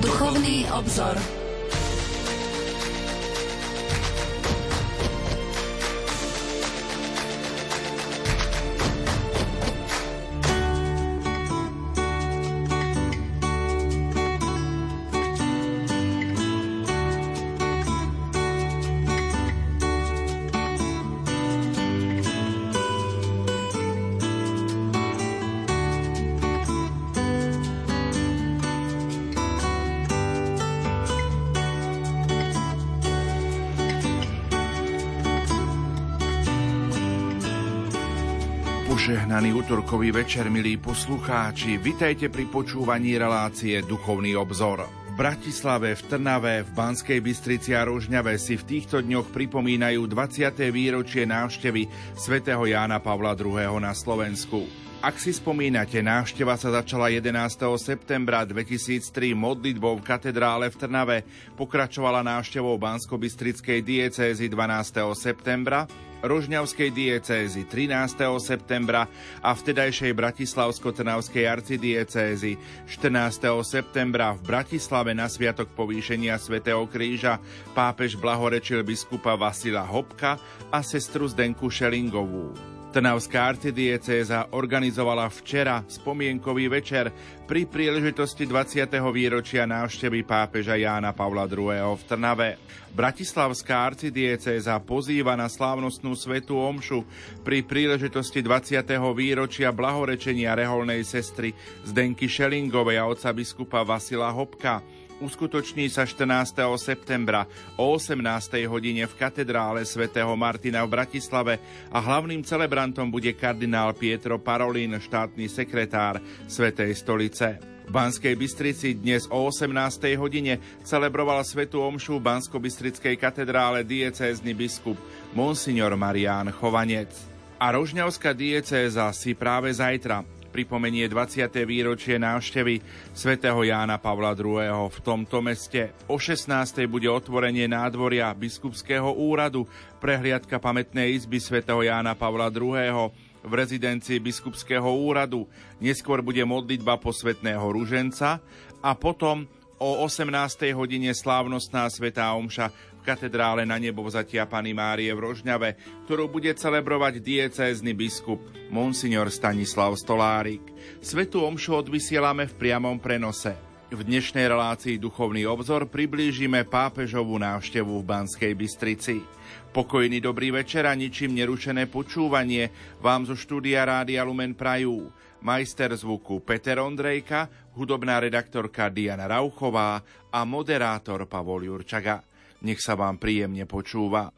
Duchovný obzor. Požehnaný útorkový večer, milí poslucháči, vitajte pri počúvaní relácie Duchovný obzor. V Bratislave, v Trnave, v Banskej Bystrici a Rožňave si v týchto dňoch pripomínajú 20. výročie návštevy svätého Jána Pavla II. na Slovensku. Ak si spomínate, návšteva sa začala 11. septembra 2003 modlitbou v katedrále v Trnave, pokračovala návštevou Bansko-Bystrickej diecézy 12. septembra Rožňavskej diecézy 13. septembra a vtedajšej Bratislavsko-Trnavskej arcidiecézy 14. septembra v Bratislave na sviatok povýšenia svätého Kríža pápež blahorečil biskupa Vasila Hopka a sestru Zdenku Šelingovú. Trnavská arcidiecéza organizovala včera spomienkový večer pri príležitosti 20. výročia návštevy pápeža Jána Pavla II. v Trnave. Bratislavská arcidiecéza pozýva na slávnostnú svetu omšu pri príležitosti 20. výročia blahorečenia reholnej sestry Zdenky Šelingovej a otca biskupa Vasila Hopka uskutoční sa 14. septembra o 18. hodine v katedrále svätého Martina v Bratislave a hlavným celebrantom bude kardinál Pietro Parolin, štátny sekretár Svetej stolice. V Banskej Bystrici dnes o 18. hodine celebroval svetu omšu v Bansko-Bystrickej katedrále diecézny biskup Monsignor Marián Chovanec. A Rožňavská diecéza si práve zajtra pripomenie 20. výročie návštevy svätého Jána Pavla II. v tomto meste. O 16. bude otvorenie nádvoria biskupského úradu, prehliadka pamätnej izby svätého Jána Pavla II. v rezidencii biskupského úradu. Neskôr bude modlitba posvetného ruženca a potom o 18. hodine slávnostná svetá omša katedrále na nebo vzatia Pany Márie v Rožňave, ktorú bude celebrovať diecézny biskup Monsignor Stanislav Stolárik. Svetu omšu odvysielame v priamom prenose. V dnešnej relácii Duchovný obzor priblížime pápežovú návštevu v Banskej Bystrici. Pokojný dobrý večer a ničím nerušené počúvanie vám zo štúdia Rádia Lumen Prajú. Majster zvuku Peter Ondrejka, hudobná redaktorka Diana Rauchová a moderátor Pavol Jurčaga. Nech sa vám príjemne počúva.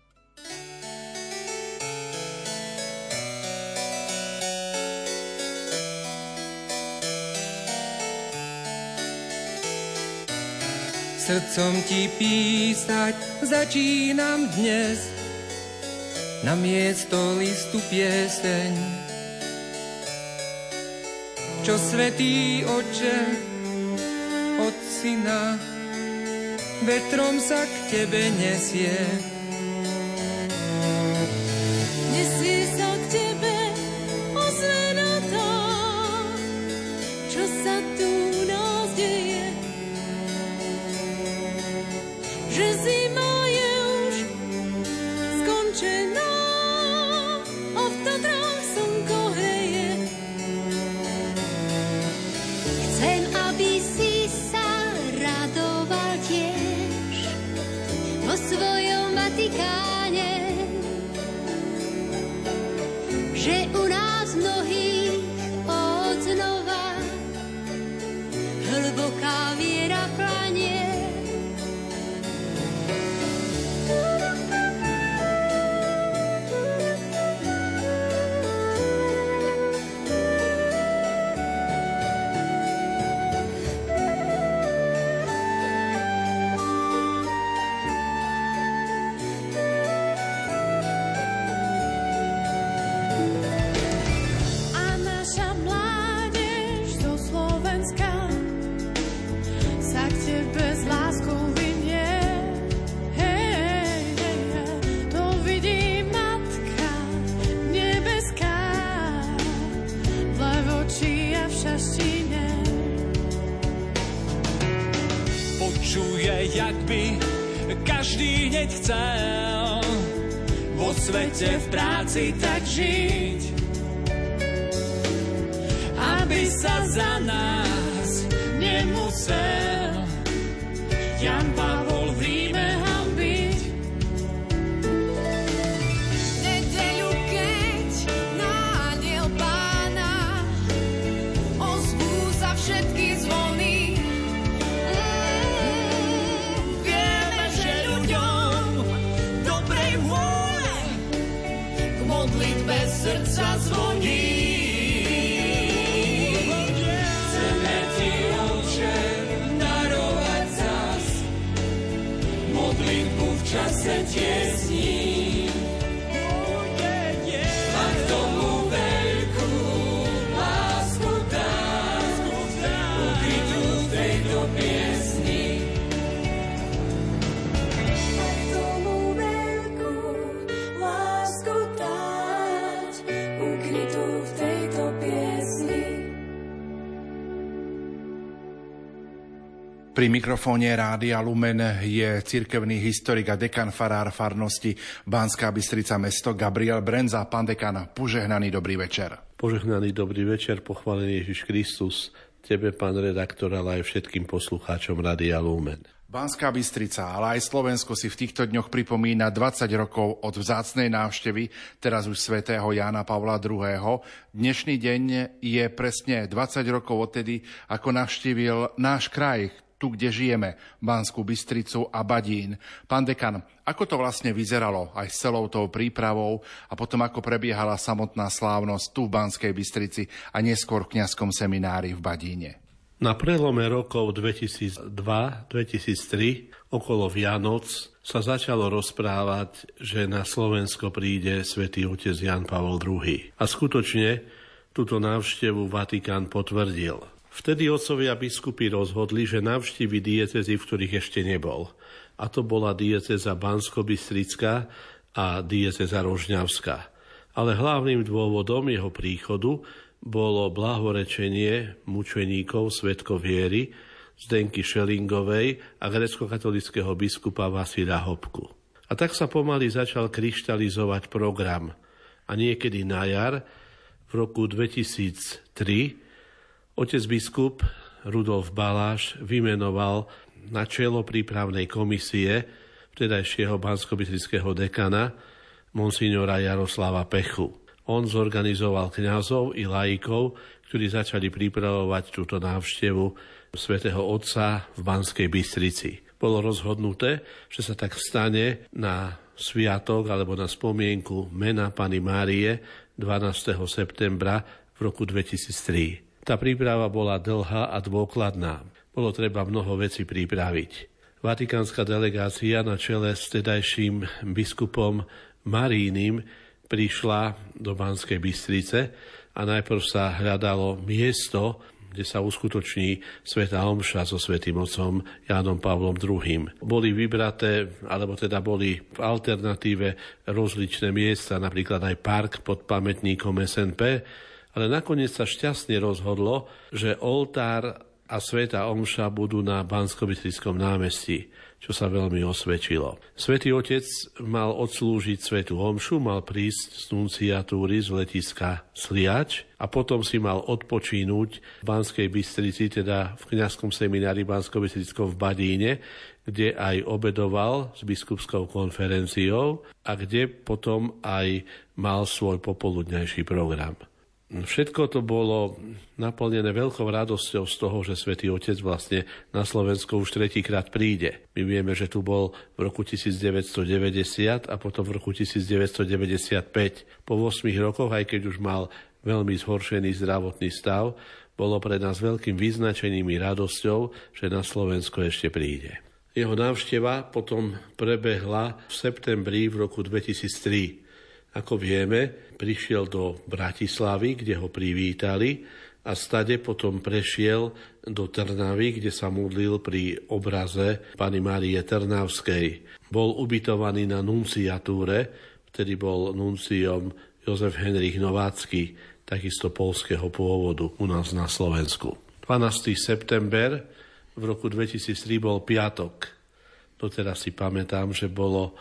Srdcom ti písať začínam dnes na miesto listu pieseň. Čo svetý oče od syna vetrom sa k tebe nesie. V Pri mikrofóne Rádia Lumen je cirkevný historik a dekan farár farnosti Banská Bystrica mesto Gabriel Brenza. Pán dekan, požehnaný dobrý večer. Požehnaný dobrý večer, pochválený Ježiš Kristus, tebe, pán redaktor, ale aj všetkým poslucháčom Rádia Lumen. Banská Bystrica, ale aj Slovensko si v týchto dňoch pripomína 20 rokov od vzácnej návštevy, teraz už svätého Jána Pavla II. Dnešný deň je presne 20 rokov odtedy, ako navštívil náš kraj, tu, kde žijeme, Banskú Bystricu a Badín. Pán dekan, ako to vlastne vyzeralo aj s celou tou prípravou a potom ako prebiehala samotná slávnosť tu v Banskej Bystrici a neskôr v kňazskom seminári v Badíne? Na prelome rokov 2002-2003 okolo Vianoc sa začalo rozprávať, že na Slovensko príde svätý otec Jan Pavol II. A skutočne túto návštevu Vatikán potvrdil. Vtedy otcovia biskupy rozhodli, že navštívi diecezy, v ktorých ešte nebol. A to bola dieceza bansko a dieceza Rožňavská. Ale hlavným dôvodom jeho príchodu bolo blahorečenie mučeníkov svetkov viery Zdenky Šelingovej a grecko-katolického biskupa Vasila Hopku. A tak sa pomaly začal kryštalizovať program. A niekedy na jar v roku 2003 Otec biskup Rudolf Baláš vymenoval na čelo prípravnej komisie vtedajšieho bansko dekana monsignora Jaroslava Pechu. On zorganizoval kňazov i laikov, ktorí začali pripravovať túto návštevu svätého Otca v Banskej Bystrici. Bolo rozhodnuté, že sa tak stane na sviatok alebo na spomienku mena Pany Márie 12. septembra v roku 2003. Tá príprava bola dlhá a dôkladná. Bolo treba mnoho vecí pripraviť. Vatikánska delegácia na čele s tedajším biskupom Marínim prišla do Banskej Bystrice a najprv sa hľadalo miesto, kde sa uskutoční Sveta Omša so Svetým Otcom Jánom Pavlom II. Boli vybraté, alebo teda boli v alternatíve rozličné miesta, napríklad aj park pod pamätníkom SNP, ale nakoniec sa šťastne rozhodlo, že oltár a sveta Omša budú na bansko námestí, čo sa veľmi osvedčilo. Svetý otec mal odslúžiť svetu Omšu, mal prísť z nunciatúry z letiska Sliač a potom si mal odpočínuť v Banskej Bystrici, teda v kňazskom seminári bansko v Badíne, kde aj obedoval s biskupskou konferenciou a kde potom aj mal svoj popoludňajší program. Všetko to bolo naplnené veľkou radosťou z toho, že svätý Otec vlastne na Slovensko už tretíkrát príde. My vieme, že tu bol v roku 1990 a potom v roku 1995. Po 8 rokoch, aj keď už mal veľmi zhoršený zdravotný stav, bolo pre nás veľkým vyznačením i radosťou, že na Slovensko ešte príde. Jeho návšteva potom prebehla v septembri v roku 2003 ako vieme, prišiel do Bratislavy, kde ho privítali a stade potom prešiel do Trnavy, kde sa modlil pri obraze pani Márie Trnavskej. Bol ubytovaný na nunciatúre, vtedy bol nunciom Jozef Henrich Novácky, takisto polského pôvodu u nás na Slovensku. 12. september v roku 2003 bol piatok. Doteraz si pamätám, že bolo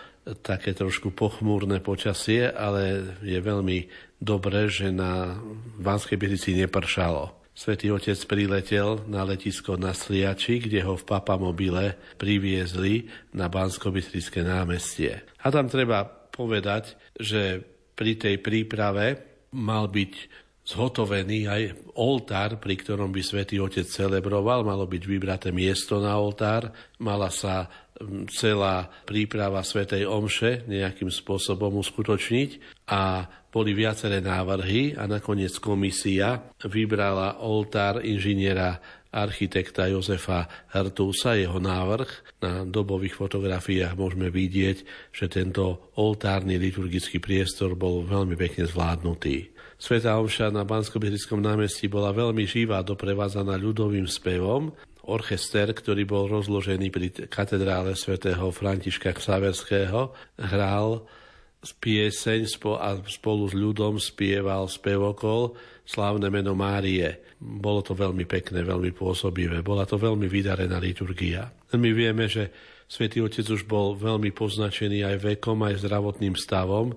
také trošku pochmúrne počasie, ale je veľmi dobré, že na Banskej Bystrici nepršalo. Svetý otec priletel na letisko na Sliači, kde ho v papamobile priviezli na bansko námestie. A tam treba povedať, že pri tej príprave mal byť zhotovený aj oltár, pri ktorom by svätý Otec celebroval. Malo byť vybraté miesto na oltár, mala sa celá príprava Svetej Omše nejakým spôsobom uskutočniť a boli viaceré návrhy a nakoniec komisia vybrala oltár inžiniera architekta Jozefa Hertúsa, jeho návrh. Na dobových fotografiách môžeme vidieť, že tento oltárny liturgický priestor bol veľmi pekne zvládnutý. Sveta Omša na bansko námestí bola veľmi živá, doprevádzaná ľudovým spevom. Orchester, ktorý bol rozložený pri katedrále svätého Františka Ksaverského, hral pieseň a spolu s ľudom spieval spevokol slávne meno Márie. Bolo to veľmi pekné, veľmi pôsobivé. Bola to veľmi vydarená liturgia. My vieme, že Svetý Otec už bol veľmi poznačený aj vekom, aj zdravotným stavom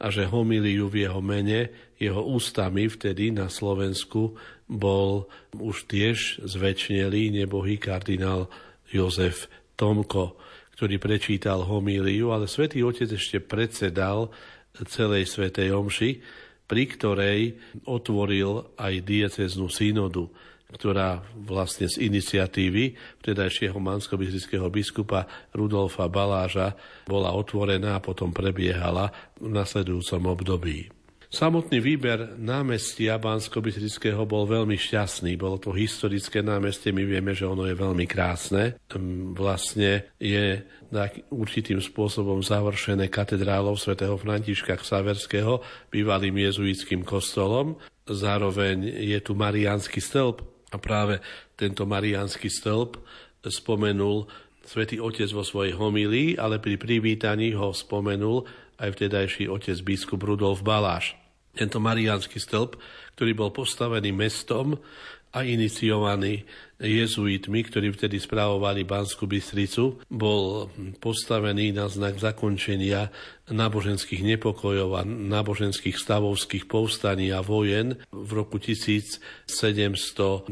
a že homiliu v jeho mene, jeho ústami vtedy na Slovensku bol už tiež zväčšnelý nebohý kardinál Jozef Tomko ktorý prečítal homíliu, ale svätý Otec ešte predsedal celej svätej Omši, pri ktorej otvoril aj dieceznú synodu, ktorá vlastne z iniciatívy vtedajšieho mansko biskupa Rudolfa Baláža bola otvorená a potom prebiehala v nasledujúcom období. Samotný výber námestia bansko bol veľmi šťastný. Bolo to historické námestie, my vieme, že ono je veľmi krásne. Vlastne je tak určitým spôsobom završené katedrálou svätého Františka Ksaverského, bývalým jezuitským kostolom. Zároveň je tu Mariánsky stĺp a práve tento Mariánsky stĺp spomenul svätý Otec vo svojej homilii, ale pri privítaní ho spomenul aj vtedajší otec biskup Rudolf Baláš. Tento Mariánsky stĺp, ktorý bol postavený mestom a iniciovaný jezuitmi, ktorí vtedy správovali Banskú Bystricu, bol postavený na znak zakončenia náboženských nepokojov a náboženských stavovských povstaní a vojen v roku 1720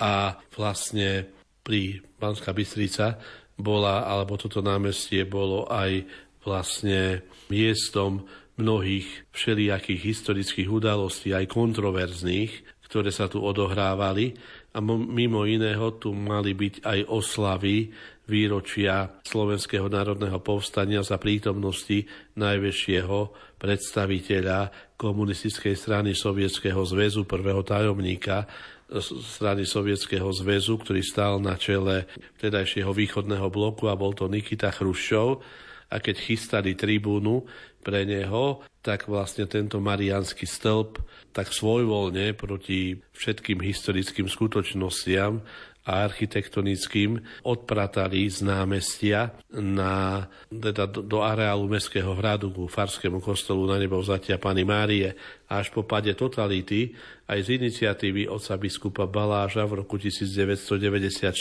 a vlastne pri Banská Bystrica bola, alebo toto námestie bolo aj vlastne miestom mnohých všelijakých historických udalostí, aj kontroverzných, ktoré sa tu odohrávali. A mimo iného tu mali byť aj oslavy výročia Slovenského národného povstania za prítomnosti najväčšieho predstaviteľa komunistickej strany Sovietskeho zväzu, prvého tajomníka strany Sovietskeho zväzu, ktorý stál na čele vtedajšieho východného bloku a bol to Nikita Chruščov a keď chystali tribúnu pre neho, tak vlastne tento mariánsky stĺp tak svojvoľne proti všetkým historickým skutočnostiam a architektonickým odpratali z námestia na, teda do, do areálu Mestského hradu ku Farskému kostolu na nebo vzatia Pany Márie. Až po pade totality aj z iniciatívy otca biskupa Baláža v roku 1994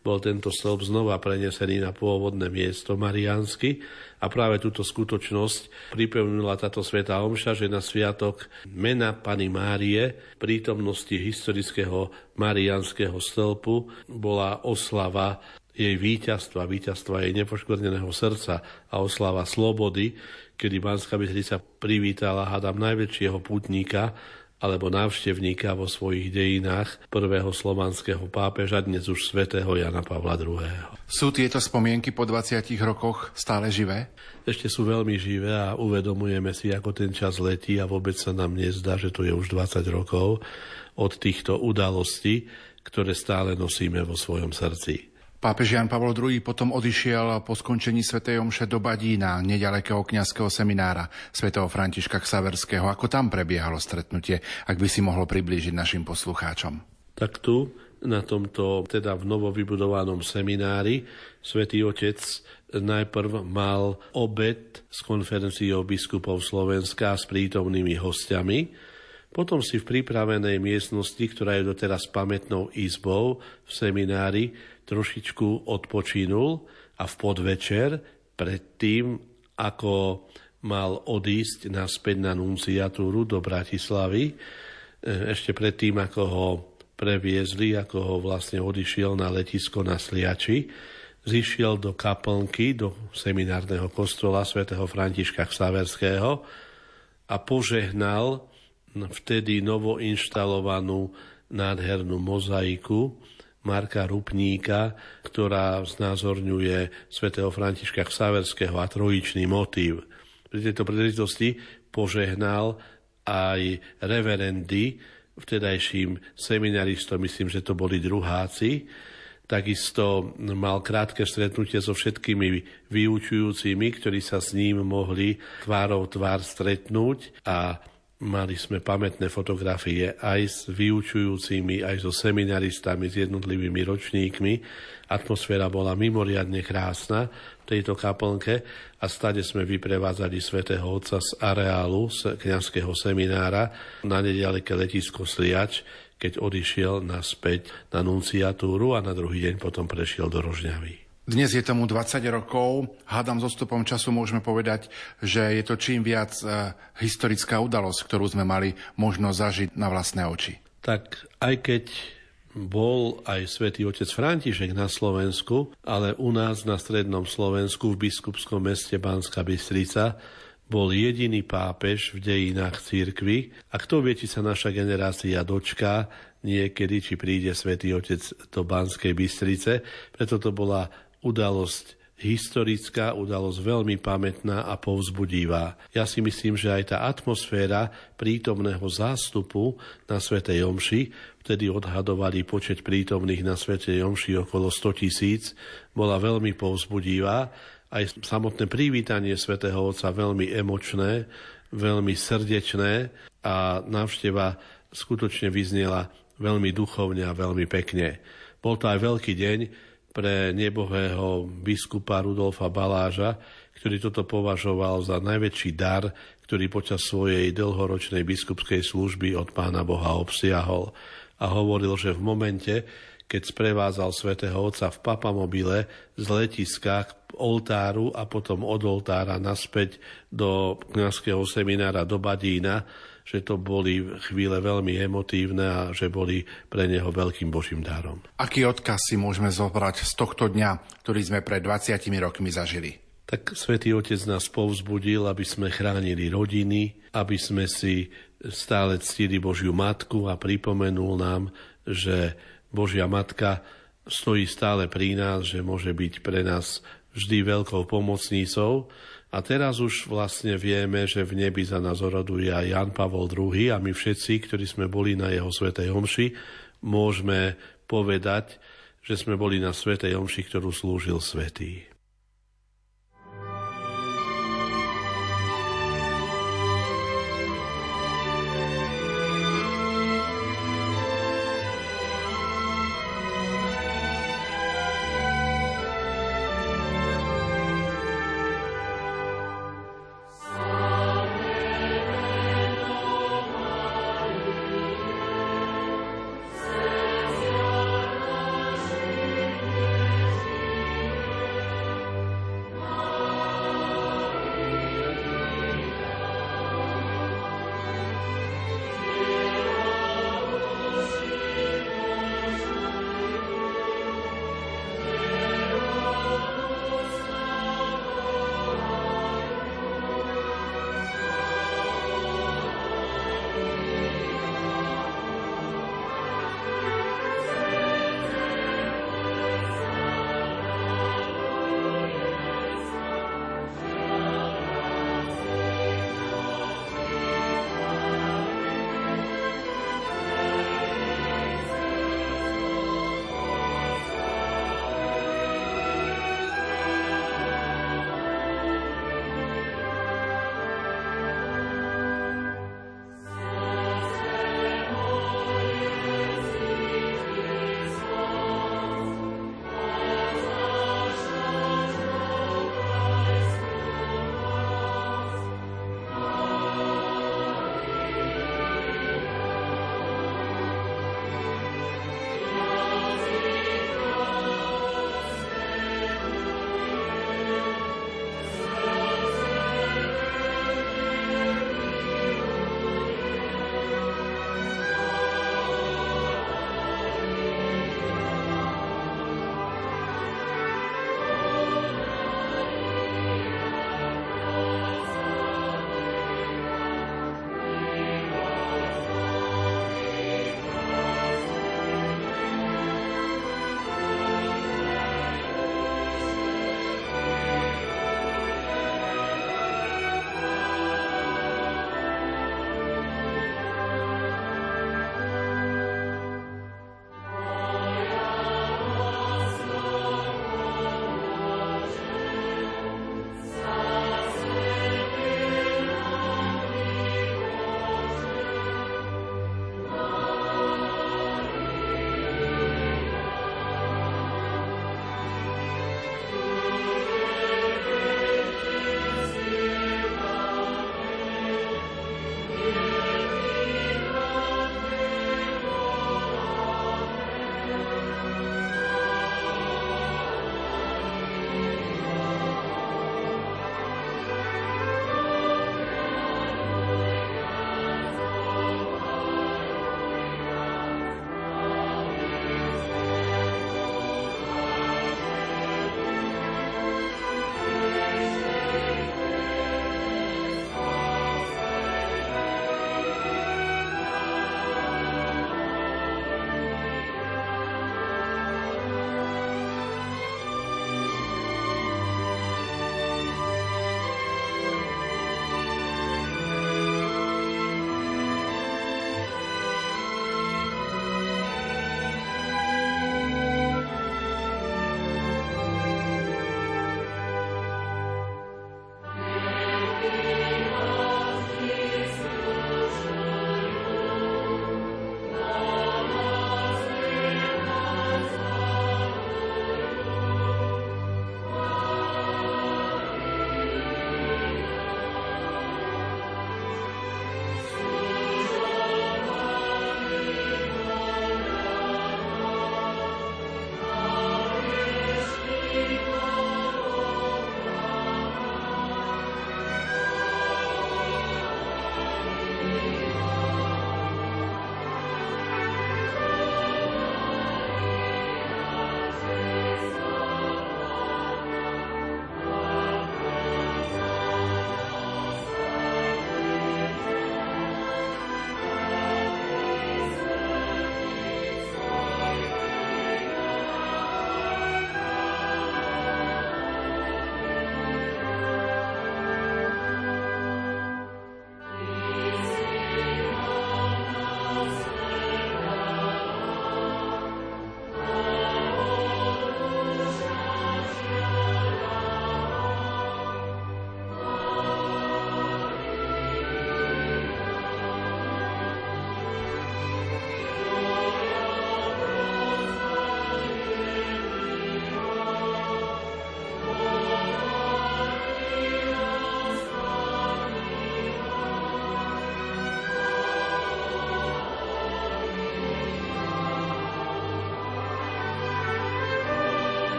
bol tento stĺp znova prenesený na pôvodné miesto Mariánsky a práve túto skutočnosť pripevnila táto sveta omša, že na sviatok mena Pany Márie prítomnosti historického marianského stĺpu bola oslava jej víťazstva, víťazstva jej nepoškvrneného srdca a oslava slobody, kedy Banská Bystrica privítala, hádam, najväčšieho putníka alebo návštevníka vo svojich dejinách prvého slovanského pápeža, dnes už svätého Jana Pavla II. Sú tieto spomienky po 20 rokoch stále živé? Ešte sú veľmi živé a uvedomujeme si, ako ten čas letí a vôbec sa nám nezdá, že to je už 20 rokov od týchto udalostí, ktoré stále nosíme vo svojom srdci. Pápež Jan Pavol II potom odišiel po skončení svätej Omše do Badína, nedalekého kňazského seminára svätého Františka Ksaverského. Ako tam prebiehalo stretnutie, ak by si mohlo priblížiť našim poslucháčom? Tak tu, na tomto teda v novovybudovanom seminári, svätý Otec najprv mal obed s konferenciou biskupov Slovenska s prítomnými hostiami, Potom si v pripravenej miestnosti, ktorá je doteraz pamätnou izbou v seminári, trošičku odpočinul a v podvečer predtým, ako mal odísť naspäť na nunciatúru do Bratislavy, e, ešte predtým, ako ho previezli, ako ho vlastne odišiel na letisko na Sliači, zišiel do kaplnky, do seminárneho kostola svätého Františka Ksaverského a požehnal vtedy novoinštalovanú nádhernú mozaiku Marka Rupníka, ktorá znázorňuje svätého Františka Ksaverského a trojičný motív. Pri tejto príležitosti požehnal aj reverendy, vtedajším seminaristom, myslím, že to boli druháci, Takisto mal krátke stretnutie so všetkými vyučujúcimi, ktorí sa s ním mohli tvárov tvár stretnúť a Mali sme pamätné fotografie aj s vyučujúcimi, aj so seminaristami, s jednotlivými ročníkmi. Atmosféra bola mimoriadne krásna v tejto kaplnke a stade sme vyprevádzali svätého Otca z areálu z kniazského seminára na nedaleké letisko Sliač, keď odišiel naspäť na nunciatúru a na druhý deň potom prešiel do Rožňavy. Dnes je tomu 20 rokov. Hádam, so stupom času môžeme povedať, že je to čím viac e, historická udalosť, ktorú sme mali možnosť zažiť na vlastné oči. Tak aj keď bol aj svätý otec František na Slovensku, ale u nás na strednom Slovensku v biskupskom meste Banská Bystrica bol jediný pápež v dejinách církvy a kto vie, či sa naša generácia dočká niekedy, či príde svätý Otec do Banskej Bystrice. Preto to bola udalosť historická, udalosť veľmi pamätná a povzbudivá. Ja si myslím, že aj tá atmosféra prítomného zástupu na Svetej Omši, vtedy odhadovali počet prítomných na Svetej Omši okolo 100 tisíc, bola veľmi povzbudivá. Aj samotné privítanie Svetého Otca veľmi emočné, veľmi srdečné a návšteva skutočne vyznela veľmi duchovne a veľmi pekne. Bol to aj veľký deň, pre nebohého biskupa Rudolfa Baláža, ktorý toto považoval za najväčší dar, ktorý počas svojej dlhoročnej biskupskej služby od pána Boha obsiahol. A hovoril, že v momente, keď sprevádzal svätého Otca v papamobile z letiska k oltáru a potom od oltára naspäť do kniazského seminára do Badína, že to boli chvíle veľmi emotívne a že boli pre neho veľkým božím darom. Aký odkaz si môžeme zobrať z tohto dňa, ktorý sme pred 20 rokmi zažili? Tak Svetý Otec nás povzbudil, aby sme chránili rodiny, aby sme si stále ctili Božiu Matku a pripomenul nám, že Božia Matka stojí stále pri nás, že môže byť pre nás vždy veľkou pomocnícou a teraz už vlastne vieme, že v nebi za nás oroduje aj Jan Pavol II a my všetci, ktorí sme boli na jeho svetej omši, môžeme povedať, že sme boli na svetej omši, ktorú slúžil svetý.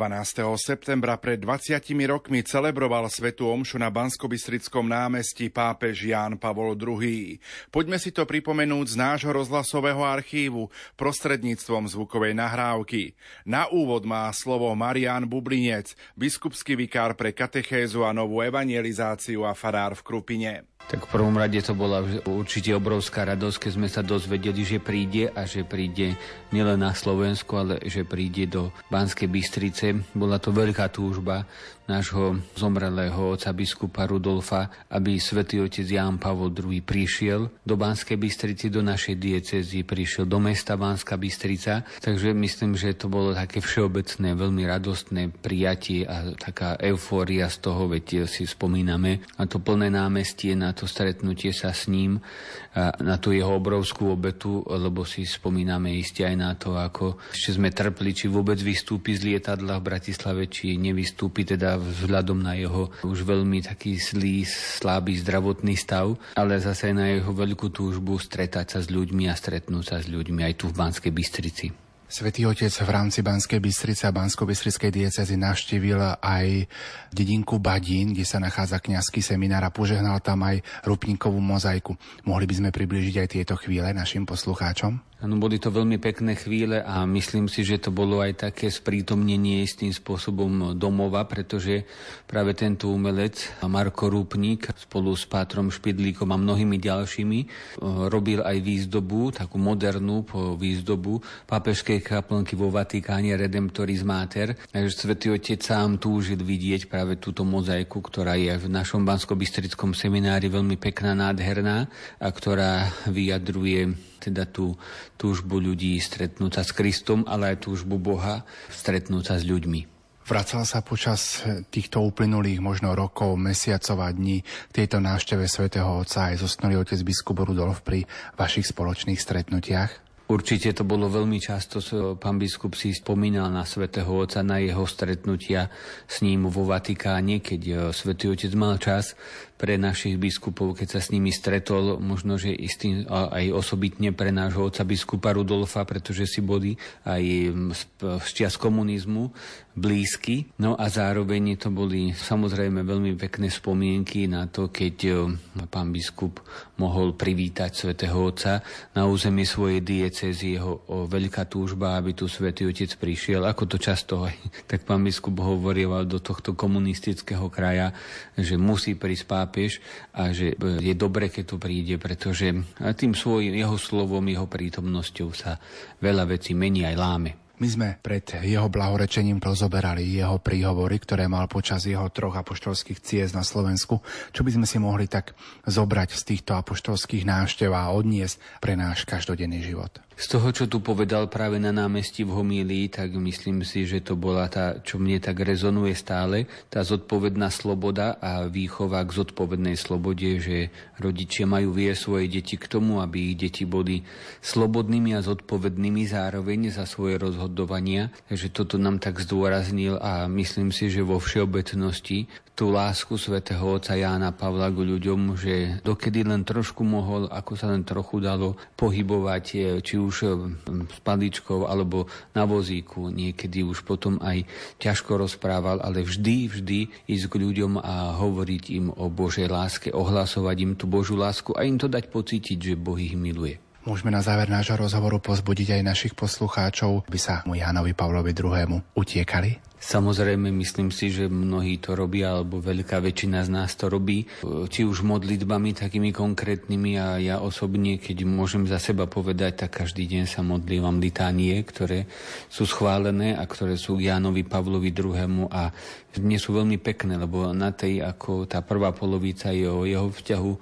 12. septembra pred 20 rokmi celebroval svetu omšu na Banskobystrickom námestí pápež Ján Pavol II. Poďme si to pripomenúť z nášho rozhlasového archívu prostredníctvom zvukovej nahrávky. Na úvod má slovo Marián Bublinec, biskupský vikár pre katechézu a novú evangelizáciu a farár v Krupine. Tak v prvom rade to bola určite obrovská radosť, keď sme sa dozvedeli, že príde a že príde nielen na Slovensku, ale že príde do Banskej Bystrice. Bola to veľká túžba nášho zomrelého oca biskupa Rudolfa, aby svätý otec Ján Pavol II prišiel do Banskej Bystrici, do našej diecezy, prišiel do mesta Banská Bystrica. Takže myslím, že to bolo také všeobecné, veľmi radostné prijatie a taká eufória z toho, veď si spomíname na to plné námestie, na to stretnutie sa s ním, na tú jeho obrovskú obetu, lebo si spomíname iste aj na to, ako ešte sme trpli, či vôbec vystúpi z lietadla v Bratislave, či nevystúpi teda vzhľadom na jeho už veľmi taký zlý, slabý zdravotný stav, ale zase na jeho veľkú túžbu stretať sa s ľuďmi a stretnúť sa s ľuďmi aj tu v Banskej Bystrici. Svetý Otec v rámci Banskej Bystrice a Bansko-Bystrickej diecezy navštívil aj dedinku Badín, kde sa nachádza kňazský seminár a požehnal tam aj rupníkovú mozaiku. Mohli by sme priblížiť aj tieto chvíle našim poslucháčom? Ano, boli to veľmi pekné chvíle a myslím si, že to bolo aj také sprítomnenie istým spôsobom domova, pretože práve tento umelec Marko Rúpnik spolu s Pátrom Špidlíkom a mnohými ďalšími e, robil aj výzdobu, takú modernú výzdobu pápežskej kaplnky vo Vatikáne Redemptoris Mater. Takže Svetý Otec sám túžil vidieť práve túto mozaiku, ktorá je v našom bansko seminári veľmi pekná, nádherná a ktorá vyjadruje teda tú túžbu ľudí stretnúť sa s Kristom, ale aj túžbu Boha stretnúť sa s ľuďmi. Vracal sa počas týchto uplynulých možno rokov, mesiacov a dní k tejto návšteve svätého Otca aj zosnulý otec biskup Rudolf pri vašich spoločných stretnutiach? Určite to bolo veľmi často, pán biskup si spomínal na svätého Otca, na jeho stretnutia s ním vo Vatikáne, keď e, svätý Otec mal čas pre našich biskupov, keď sa s nimi stretol, možno, že istý, aj osobitne pre nášho oca biskupa Rudolfa, pretože si boli aj z čias komunizmu blízky. No a zároveň to boli samozrejme veľmi pekné spomienky na to, keď e, pán biskup mohol privítať svätého Otca na území svojej diecezy, jeho veľká túžba, aby tu svätý Otec prišiel. Ako to často aj tak pán biskup hovoril do tohto komunistického kraja, že musí prísť pápež a že je dobre, keď tu príde, pretože tým svojím jeho slovom, jeho prítomnosťou sa veľa vecí mení aj láme. My sme pred jeho blahorečením rozoberali jeho príhovory, ktoré mal počas jeho troch apoštolských ciest na Slovensku. Čo by sme si mohli tak zobrať z týchto apoštolských návštev a odniesť pre náš každodenný život? Z toho, čo tu povedal práve na námestí v Homílii, tak myslím si, že to bola tá, čo mne tak rezonuje stále, tá zodpovedná sloboda a výchova k zodpovednej slobode, že rodičia majú vie svoje deti k tomu, aby ich deti boli slobodnými a zodpovednými zároveň za svoje rozhodovania. Takže toto nám tak zdôraznil a myslím si, že vo všeobecnosti tú lásku svätého otca Jána Pavla k ľuďom, že dokedy len trošku mohol, ako sa len trochu dalo pohybovať, či už s paličkou alebo na vozíku. Niekedy už potom aj ťažko rozprával, ale vždy, vždy ísť k ľuďom a hovoriť im o Božej láske, ohlasovať im tú Božú lásku a im to dať pocítiť, že Boh ich miluje. Môžeme na záver nášho rozhovoru pozbudiť aj našich poslucháčov, aby sa mu Jánovi Pavlovi II. utiekali? Samozrejme, myslím si, že mnohí to robia, alebo veľká väčšina z nás to robí, či už modlitbami takými konkrétnymi a ja osobne, keď môžem za seba povedať, tak každý deň sa modlívam litánie, ktoré sú schválené a ktoré sú Jánovi Pavlovi II. a nie sú veľmi pekné, lebo na tej, ako tá prvá polovica je jeho vzťahu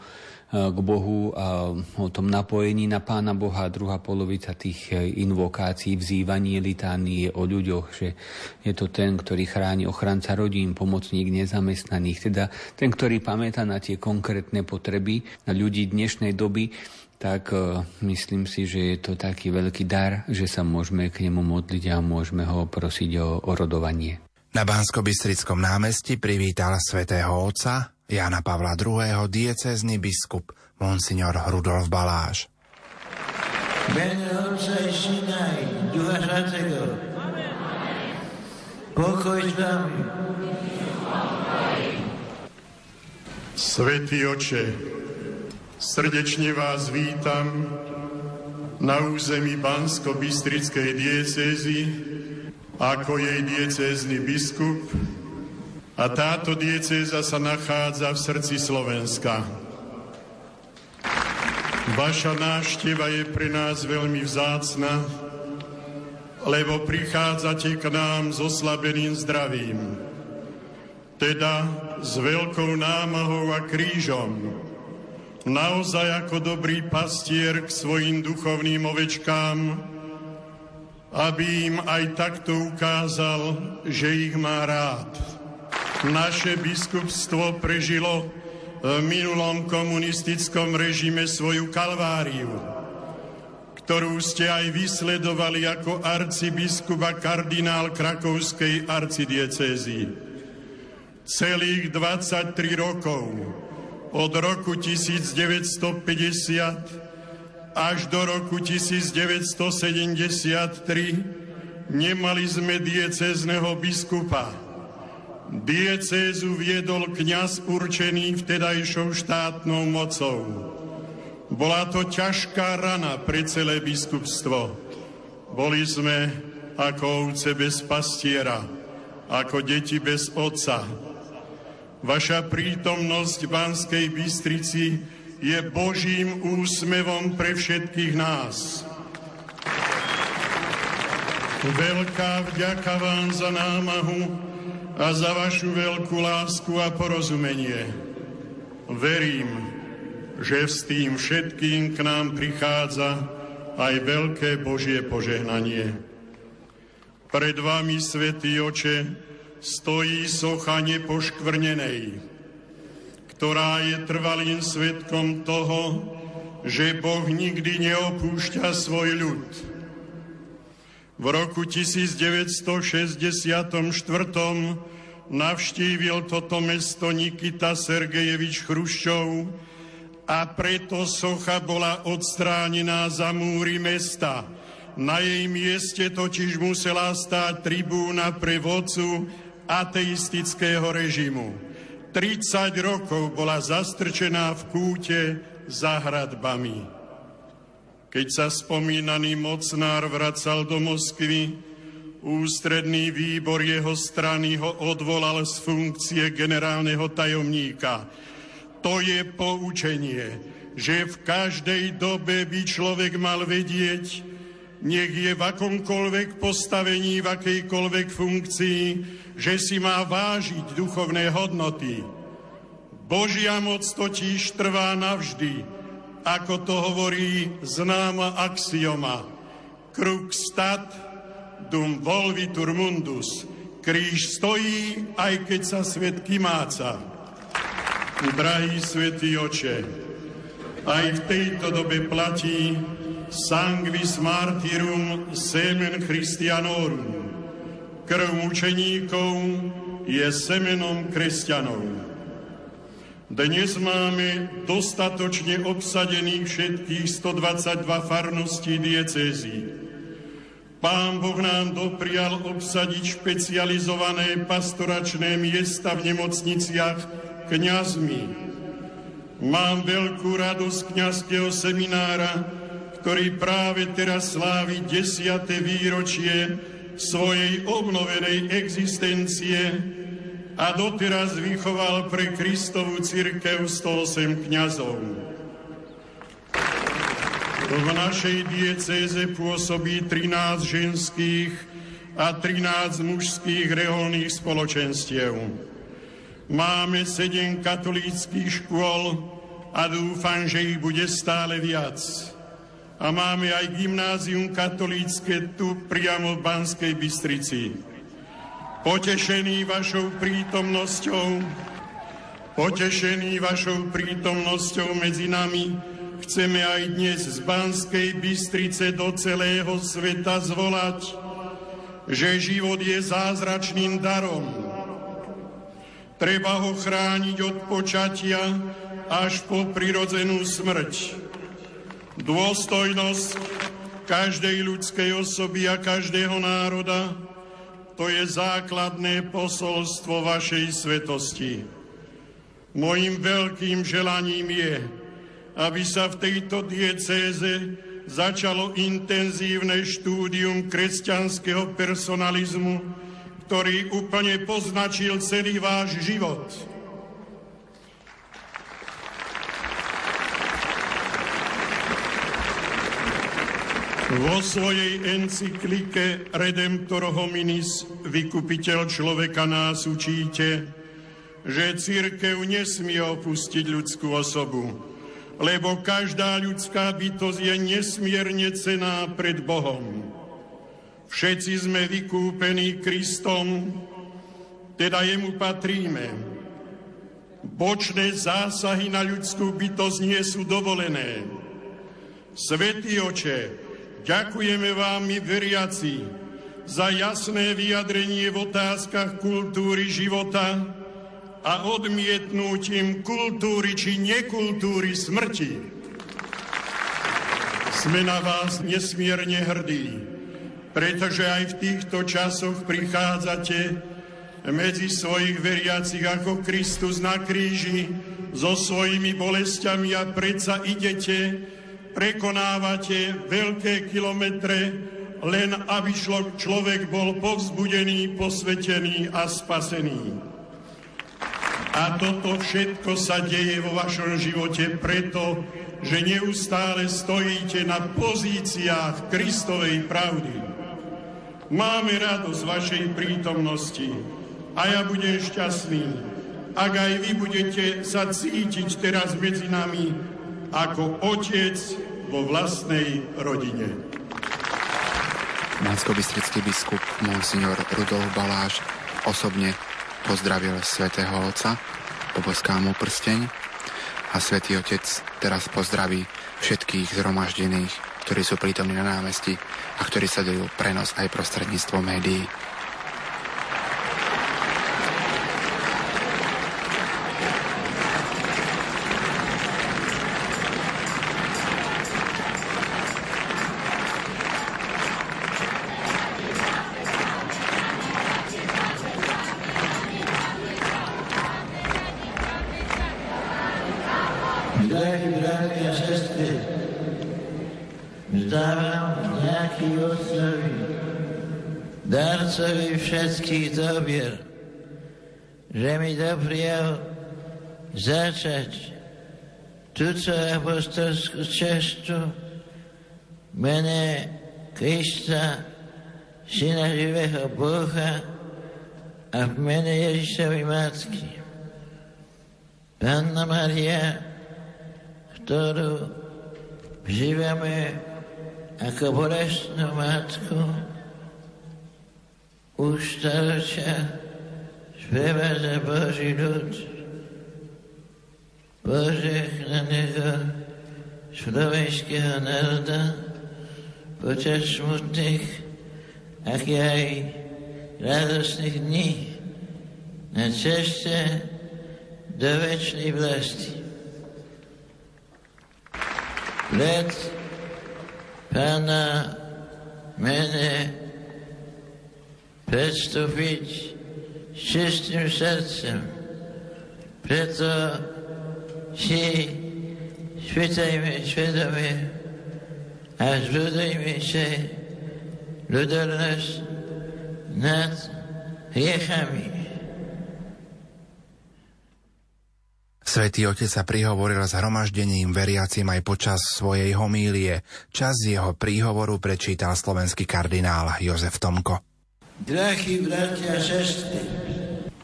k Bohu a o tom napojení na Pána Boha. Druhá polovica tých e, invokácií, vzývaní litánie o ľuďoch, že je to ten, ktorý chráni ochranca rodín, pomocník nezamestnaných, teda ten, ktorý pamätá na tie konkrétne potreby na ľudí dnešnej doby, tak uh, myslím si, že je to taký veľký dar, že sa môžeme k nemu modliť a môžeme ho prosiť o, o rodovanie. Na bansko námestí privítal svätého Otca Jana Pavla II. diecézny biskup Monsignor Rudolf Baláš. Mene Otca i Syna i Ducha Svatého. Pokoj s nami. Svetý oče, srdečne vás vítam na území Bansko-Bystrickej diecézy ako jej diecézny biskup a táto diecéza sa nachádza v srdci Slovenska. Vaša návšteva je pre nás veľmi vzácna, lebo prichádzate k nám s oslabeným zdravím, teda s veľkou námahou a krížom, naozaj ako dobrý pastier k svojim duchovným ovečkám, aby im aj takto ukázal, že ich má rád. Naše biskupstvo prežilo v minulom komunistickom režime svoju kalváriu, ktorú ste aj vysledovali ako arcibiskup a kardinál krakovskej arcidiecézy. Celých 23 rokov, od roku 1950 až do roku 1973, nemali sme diecézneho biskupa Diecézu viedol kňaz určený vtedajšou štátnou mocou. Bola to ťažká rana pre celé biskupstvo. Boli sme ako ovce bez pastiera, ako deti bez otca. Vaša prítomnosť v Banskej Bystrici je Božím úsmevom pre všetkých nás. Veľká vďaka vám za námahu, a za vašu veľkú lásku a porozumenie. Verím, že s tým všetkým k nám prichádza aj veľké Božie požehnanie. Pred vami, Svetý Oče, stojí socha nepoškvrnenej, ktorá je trvalým svetkom toho, že Boh nikdy neopúšťa svoj ľud. V roku 1964 navštívil toto mesto Nikita Sergejevič Chruščov a preto socha bola odstránená za múry mesta. Na jej mieste totiž musela stáť tribúna pre vodcu ateistického režimu. 30 rokov bola zastrčená v kúte za hradbami. Keď sa spomínaný mocnár vracal do Moskvy, Ústredný výbor jeho strany ho odvolal z funkcie generálneho tajomníka. To je poučenie, že v každej dobe by človek mal vedieť, nech je v akomkoľvek postavení, v akejkoľvek funkcii, že si má vážiť duchovné hodnoty. Božia moc totiž trvá navždy, ako to hovorí známa axioma. Kruk stat dum volvitur mundus. Kríž stojí, aj keď sa svet kymáca. Drahý svätý oče, aj v tejto dobe platí sanguis martyrum semen Christianorum. Krv mučeníkov je semenom kresťanov. Dnes máme dostatočne obsadených všetkých 122 farností diecézií. Pán Boh nám doprial obsadiť špecializované pastoračné miesta v nemocniciach kňazmi. Mám veľkú radosť kňazského seminára, ktorý práve teraz slávi desiate výročie svojej obnovenej existencie a doteraz vychoval pre Kristovú církev 108 kňazov. V našej diecéze pôsobí 13 ženských a 13 mužských reholných spoločenstiev. Máme 7 katolíckých škôl a dúfam, že ich bude stále viac. A máme aj gymnázium katolícke tu priamo v Banskej Bystrici. Potešený vašou prítomnosťou, potešený vašou prítomnosťou medzi nami, chceme aj dnes z Banskej Bystrice do celého sveta zvolať, že život je zázračným darom. Treba ho chrániť od počatia až po prirodzenú smrť. Dôstojnosť každej ľudskej osoby a každého národa to je základné posolstvo vašej svetosti. Mojím veľkým želaním je, aby sa v tejto diecéze začalo intenzívne štúdium kresťanského personalizmu, ktorý úplne poznačil celý váš život. Vo svojej encyklike Redemptor hominis, vykupiteľ človeka nás učíte, že církev nesmie opustiť ľudskú osobu, lebo každá ľudská bytosť je nesmierne cená pred Bohom. Všetci sme vykúpení Kristom, teda jemu patríme. Bočné zásahy na ľudskú bytosť nie sú dovolené. Svetý oče, Ďakujeme vám, my veriaci, za jasné vyjadrenie v otázkach kultúry života a odmietnutím kultúry či nekultúry smrti. Sme na vás nesmierne hrdí, pretože aj v týchto časoch prichádzate medzi svojich veriacich ako Kristus na kríži so svojimi bolestiami a predsa idete prekonávate veľké kilometre, len aby človek bol povzbudený, posvetený a spasený. A toto všetko sa deje vo vašom živote preto, že neustále stojíte na pozíciách Kristovej pravdy. Máme radosť vašej prítomnosti a ja budem šťastný, ak aj vy budete sa cítiť teraz medzi nami ako otec vo vlastnej rodine. Mansko-bystrický biskup Monsignor Rudolf Baláš osobne pozdravil svätého Otca, poboská mu prsteň a svätý Otec teraz pozdraví všetkých zhromaždených, ktorí sú prítomní na námestí a ktorí sledujú prenos aj prostredníctvom médií. Darcovi všetkých dobier, že mi doprial začať túto apostolskú cestu mene Krista, Syna živého Boha a v mene Ježišovej Matky. Panna Maria, ktorú žívame ako bolestnú matku, už starcia sprevádza Boží ľud. Bože na neho slovenského národa počas smutných, ak aj radostných dní na ceste do väčšnej vlasti. Pred Pána mene predstúpiť s čistým srdcem. Preto si spýtajme svedomie a zbudujme sa ľudornosť nad hriechami. Svetý Otec sa prihovoril s hromaždením veriacim aj počas svojej homílie. Čas jeho príhovoru prečítal slovenský kardinál Jozef Tomko. Drahí bratia a sestry,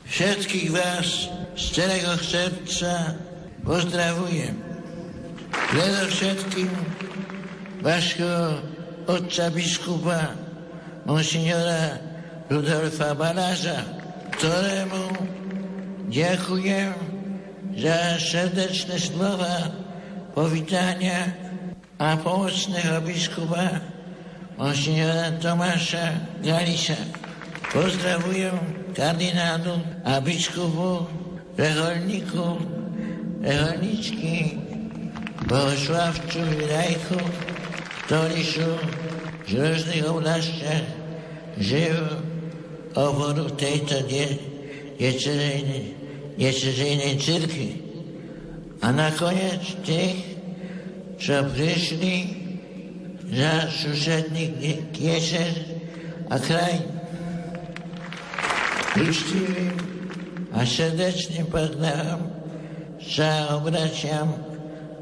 všetkých vás z celého srdca pozdravujem. Predovšetkým vašho otca biskupa, monsignora Rudolfa Baláža, ktorému ďakujem za srdečné slova povítania a pomocného biskupa monsignora Tomáša Galisa. Pozdravujem kardinálu a biskupu, reholníku, reholničky, bohoslavcu Rajchu, ktorí sú z rôznych oblastiach, žijú oporu tejto nečeřejnej církvy. A nakoniec tých, čo prišli za susedný kiešer a kraj. Účtivým a srdečným pozdravom sa obraciam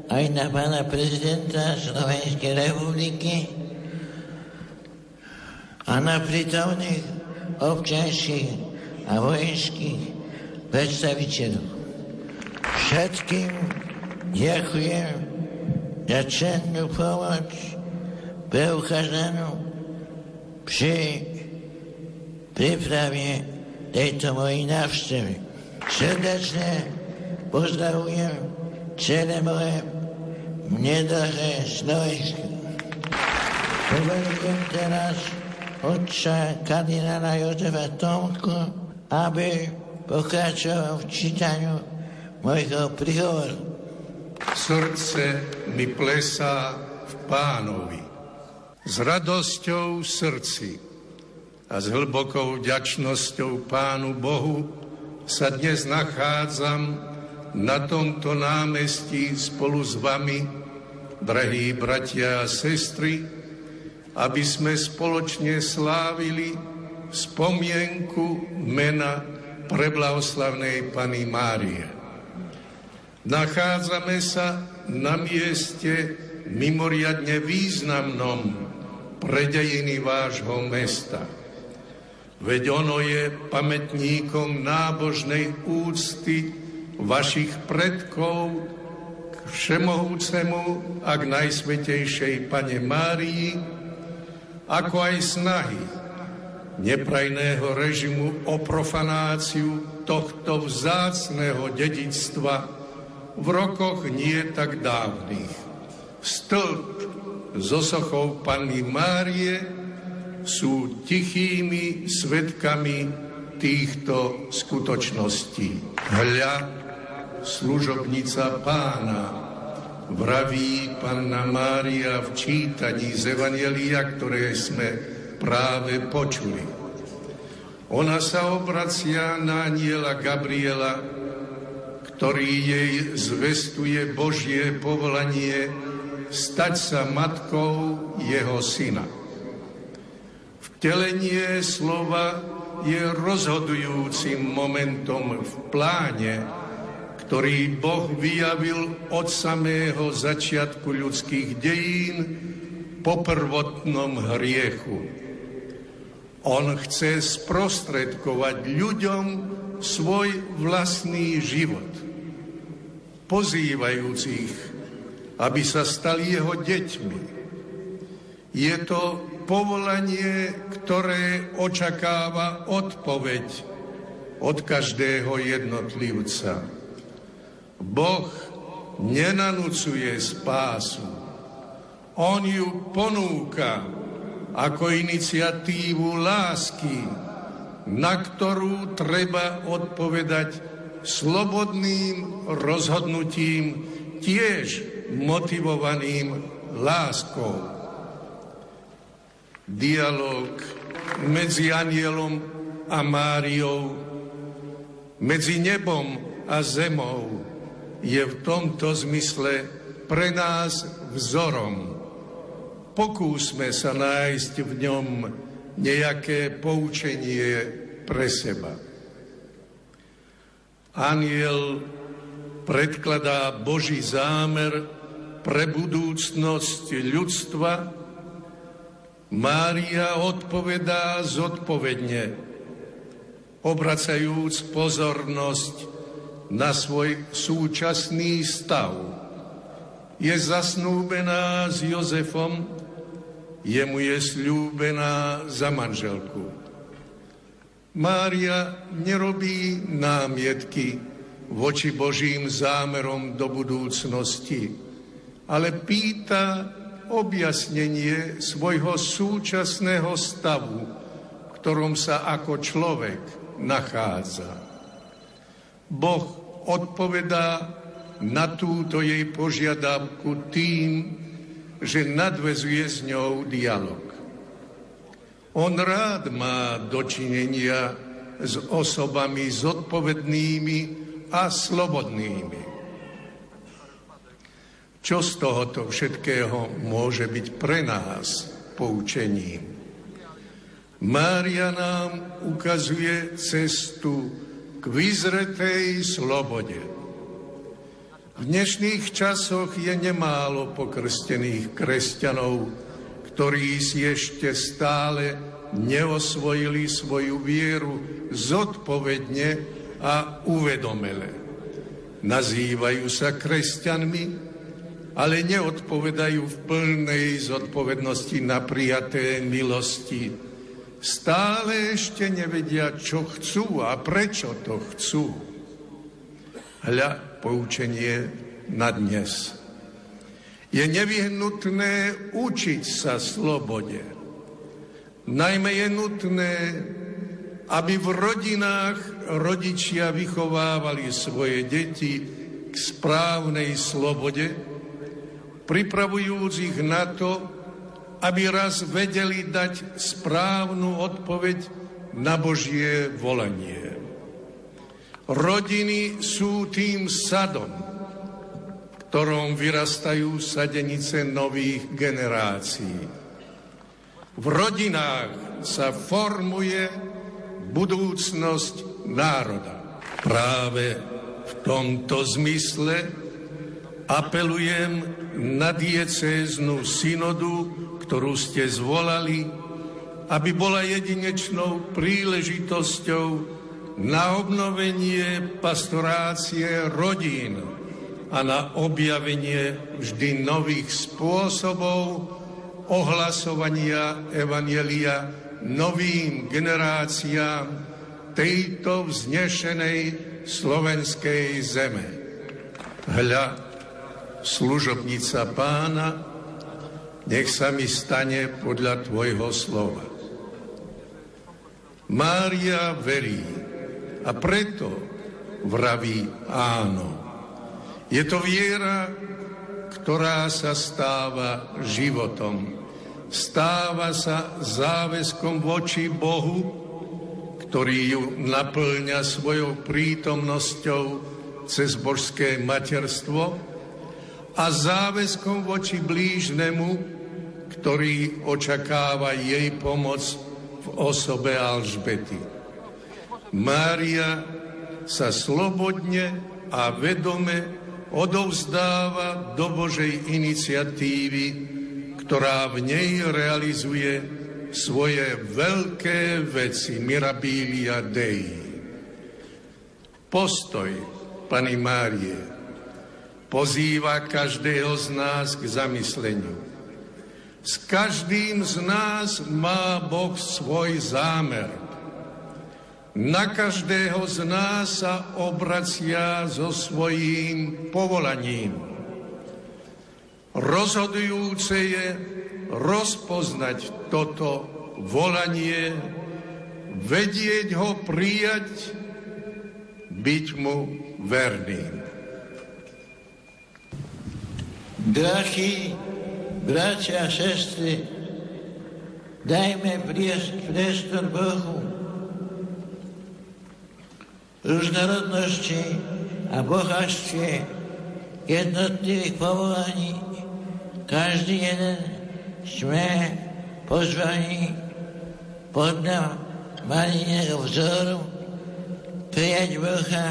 aj na pána prezidenta Slovenskej republiky a na prítomných občanských a vojenských predstaviteľov. Všetkým ďakujem za cennú pomoc preukázanú pri príprave tejto mojej návštevy. Srdečne pozdravujem celé moje nedlhé Slovensko. Poverujem teraz otca kardinála Jozefa Tomku, aby pokračoval v čítaniu mojho prihovoru. Srdce mi plesá v pánovi. S radosťou srdci a s hlbokou vďačnosťou Pánu Bohu sa dnes nachádzam na tomto námestí spolu s vami, drahí bratia a sestry, aby sme spoločne slávili spomienku mena preblavoslavnej Pany Márie. Nachádzame sa na mieste mimoriadne významnom pre dejiny vášho mesta. Veď ono je pamätníkom nábožnej úcty vašich predkov k všemohúcemu a k najsvetejšej Pane Márii, ako aj snahy neprajného režimu o profanáciu tohto vzácného dedictva v rokoch nie tak dávnych. Stĺp so sochou Panny Márie sú tichými svetkami týchto skutočností. Hľa, služobnica pána, vraví Panna Mária v čítaní z Evangelia, ktoré sme práve počuli. Ona sa obracia na aniela Gabriela, ktorý jej zvestuje Božie povolanie stať sa matkou jeho syna. Vtelenie slova je rozhodujúcim momentom v pláne, ktorý Boh vyjavil od samého začiatku ľudských dejín po prvotnom hriechu. On chce sprostredkovať ľuďom svoj vlastný život, pozývajúcich, aby sa stali jeho deťmi. Je to povolanie, ktoré očakáva odpoveď od každého jednotlivca. Boh nenanúcuje spásu. On ju ponúka ako iniciatívu lásky, na ktorú treba odpovedať slobodným rozhodnutím, tiež motivovaným láskou dialog medzi anielom a Máriou, medzi nebom a zemou je v tomto zmysle pre nás vzorom. Pokúsme sa nájsť v ňom nejaké poučenie pre seba. Aniel predkladá Boží zámer pre budúcnosť ľudstva, Mária odpovedá zodpovedne, obracajúc pozornosť na svoj súčasný stav. Je zasnúbená s Jozefom, jemu je slúbená za manželku. Mária nerobí námietky voči Božím zámerom do budúcnosti, ale pýta objasnenie svojho súčasného stavu, v ktorom sa ako človek nachádza. Boh odpovedá na túto jej požiadavku tým, že nadvezuje s ňou dialog. On rád má dočinenia s osobami zodpovednými a slobodnými. Čo z tohoto všetkého môže byť pre nás poučením? Mária nám ukazuje cestu k vyzretej slobode. V dnešných časoch je nemálo pokrstených kresťanov, ktorí si ešte stále neosvojili svoju vieru zodpovedne a uvedomele. Nazývajú sa kresťanmi, ale neodpovedajú v plnej zodpovednosti na prijaté milosti. Stále ešte nevedia, čo chcú a prečo to chcú. Hľa poučenie na dnes. Je nevyhnutné učiť sa slobode. Najmä je nutné, aby v rodinách rodičia vychovávali svoje deti k správnej slobode, pripravujúc ich na to, aby raz vedeli dať správnu odpoveď na Božie volanie. Rodiny sú tým sadom, v ktorom vyrastajú sadenice nových generácií. V rodinách sa formuje budúcnosť národa. Práve v tomto zmysle apelujem na diecéznu synodu, ktorú ste zvolali, aby bola jedinečnou príležitosťou na obnovenie pastorácie rodín a na objavenie vždy nových spôsobov ohlasovania Evanielia novým generáciám tejto vznešenej slovenskej zeme. Hľa, služobnica pána, nech sa mi stane podľa Tvojho slova. Mária verí a preto vraví áno. Je to viera, ktorá sa stáva životom. Stáva sa záväzkom voči Bohu, ktorý ju naplňa svojou prítomnosťou cez božské materstvo, a záväzkom voči blížnemu, ktorý očakáva jej pomoc v osobe Alžbety. Mária sa slobodne a vedome odovzdáva do Božej iniciatívy, ktorá v nej realizuje svoje veľké veci Mirabilia Dei. Postoj Pani Márie pozýva každého z nás k zamysleniu. S každým z nás má Boh svoj zámer. Na každého z nás sa obracia so svojím povolaním. Rozhodujúce je rozpoznať toto volanie, vedieť ho prijať, byť mu verným. Drahí bratia a sestry, dajme priestor Bohu. Rôznorodnosti a bohatstve jednotlivých povolaní každý jeden sme pozvaní podľa malinného vzoru prijať Boha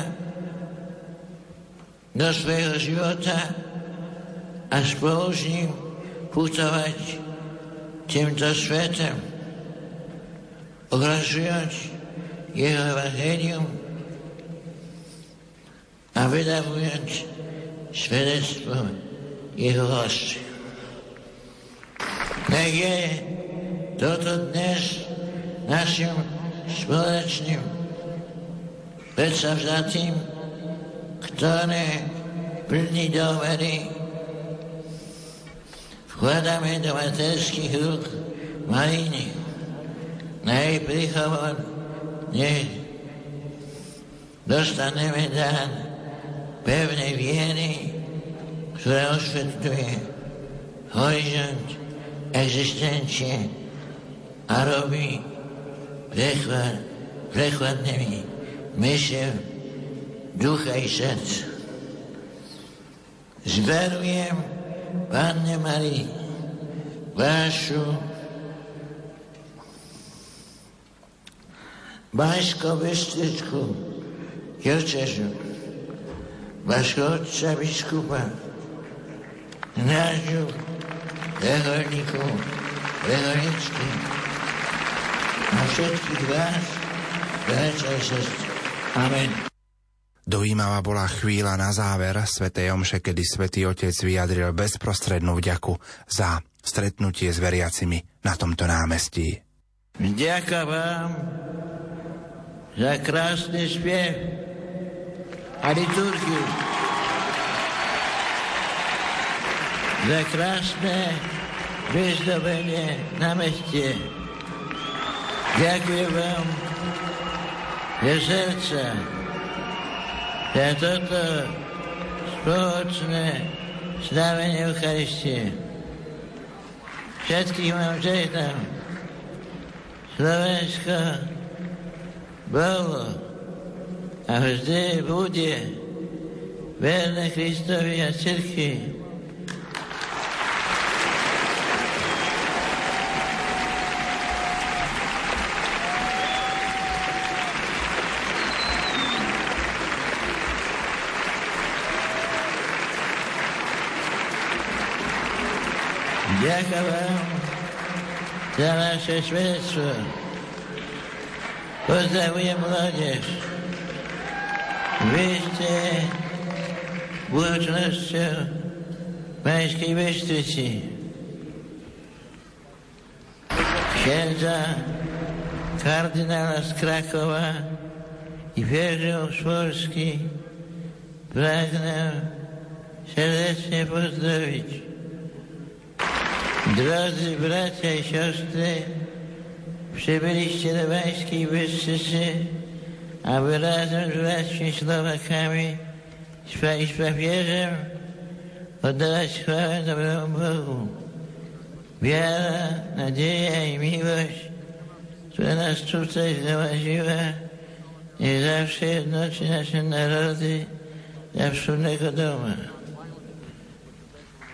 do svojho života a spoločne putovať týmto svetom, ohlasujúc jeho evangelium a vydavujúc svedectvo jeho lásky. Nech je toto dnes našim spoločným predsavzatým, ktoré plní dovery Vkladáme do materských rúk Mariny. Na jej príchovod nech dostaneme dán pevnej viery, ktorá osvetľuje horizont existencie a robí prechvad, prechladnými myšev ducha i srdca. Zverujem Panne Marii vašu Bajsko Bystričku, Kirčežu, vašho otca biskupa, nášho reholníku, reholničky, a všetkých vás, bratia a sestry. Dojímavá bola chvíľa na záver Svetej Omše, kedy Svetý Otec vyjadril bezprostrednú vďaku za stretnutie s veriacimi na tomto námestí. Vďaka vám za krásny spiev a liturgiu. Za krásne vyzdobenie na meste. Ďakujem vám za srdca, za toto spoločné slávenie Eucharistie. Všetkých vám žehnám. Slovensko bolo a vždy bude verné Kristovi a cirkvi. Ďakujem vám za vaše svedectvo. Pozdravujem mládež. Vy ste budúcnosťou Majskej Bystrici. Księdza kardynála z Krakowa i wierzył Szwolski pragnę serdecznie pozdrowić. Drodzy bracia i siostry, przybyliście do Bańskiej Bystrzycy, aby razem z braćmi Słowakami i z papieżem oddawać chwałę dobremu Bogu. Wiara, nadzieja i miłość, która nas tutaj zgromadziła, niech zawsze jednoczy nasze narody dla wspólnego domu.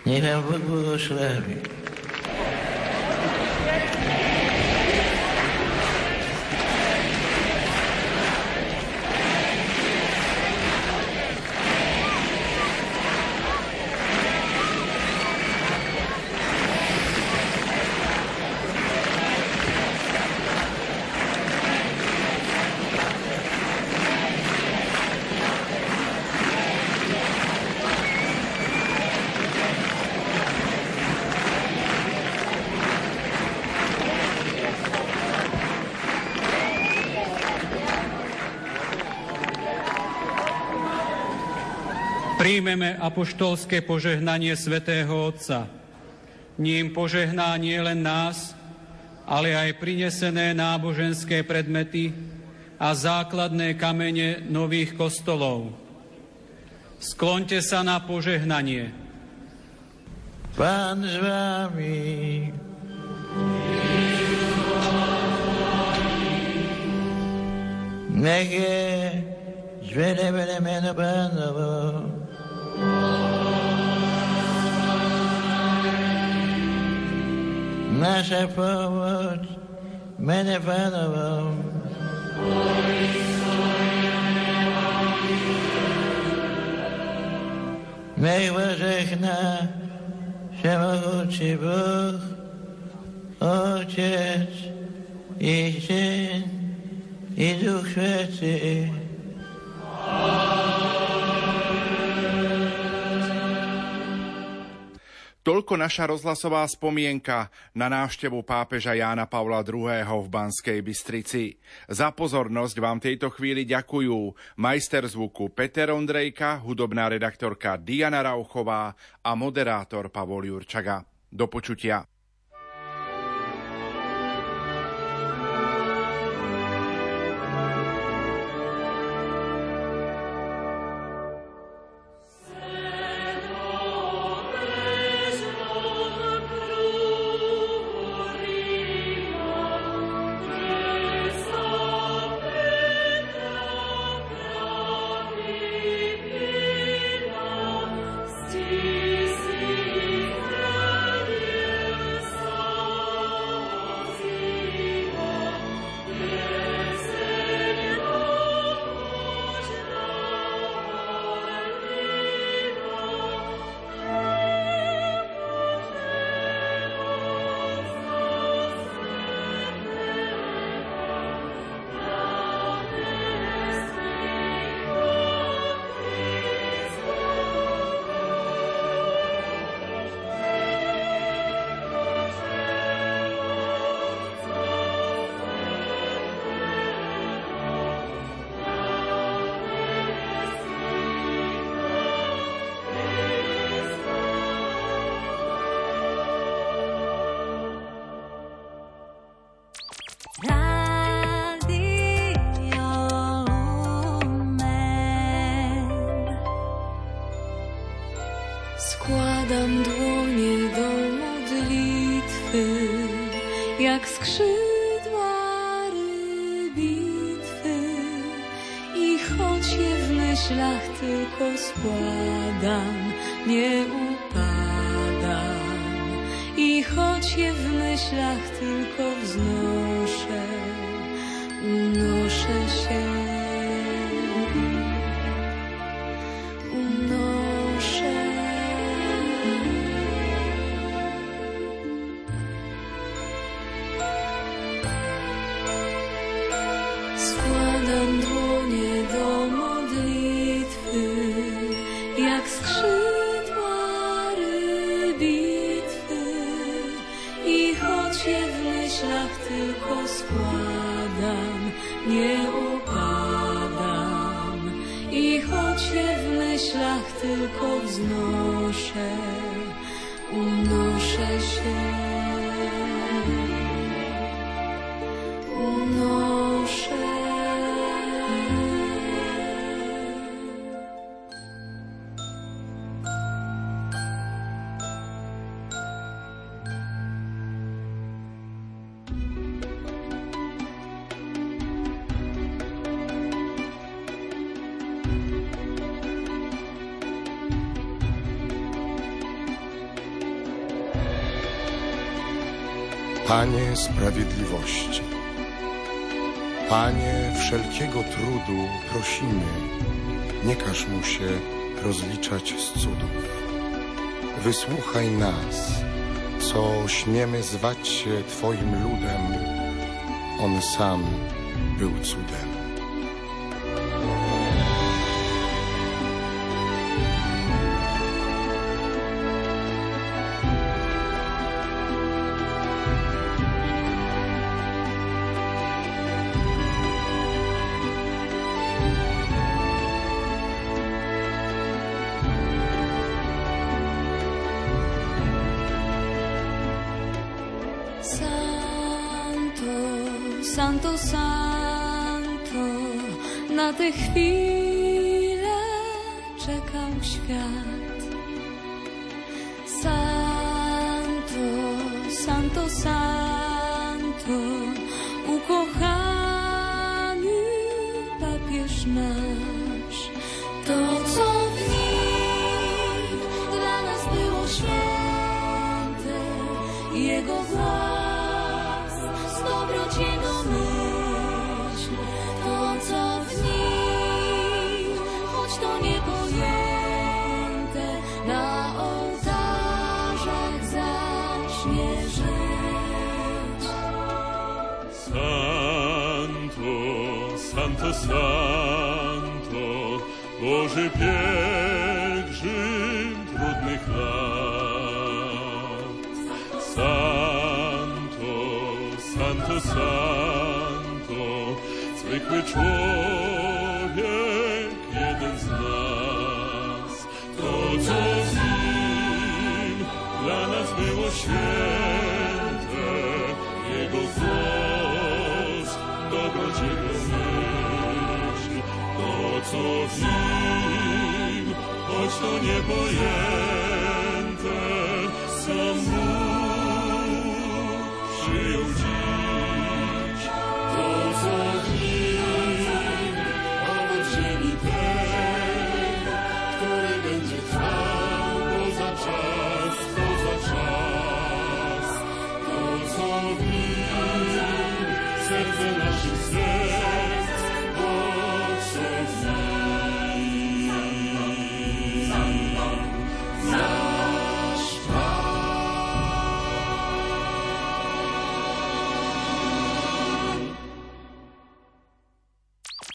Niech nam Bóg błogosławi. Príjmeme apoštolské požehnanie svätého Otca. Ním požehná nie len nás, ale aj prinesené náboženské predmety a základné kamene nových kostolov. Sklonte sa na požehnanie. Pán s vámi. Nech je zvedené meno Pánovo. nasce forward, many Niech May we Bóg, Ojciec i Syn i Duch Święty. Amen. Toľko naša rozhlasová spomienka na návštevu pápeža Jána Pavla II. v Banskej Bystrici. Za pozornosť vám tejto chvíli ďakujú majster zvuku Peter Ondrejka, hudobná redaktorka Diana Rauchová a moderátor Pavol Jurčaga. Do počutia. Panie sprawiedliwości, Panie wszelkiego trudu prosimy, nie każ mu się rozliczać z cudów. Wysłuchaj nas, co śmiemy zwać się Twoim ludem. On sam był cudem. Santo, Santo, ukochany papież nasz, to co w nim dla nas było święte, Jego władza. Santo, Santo, Bože pie. prosím, choć to niepojęte, sam Bóg przyjął Cię.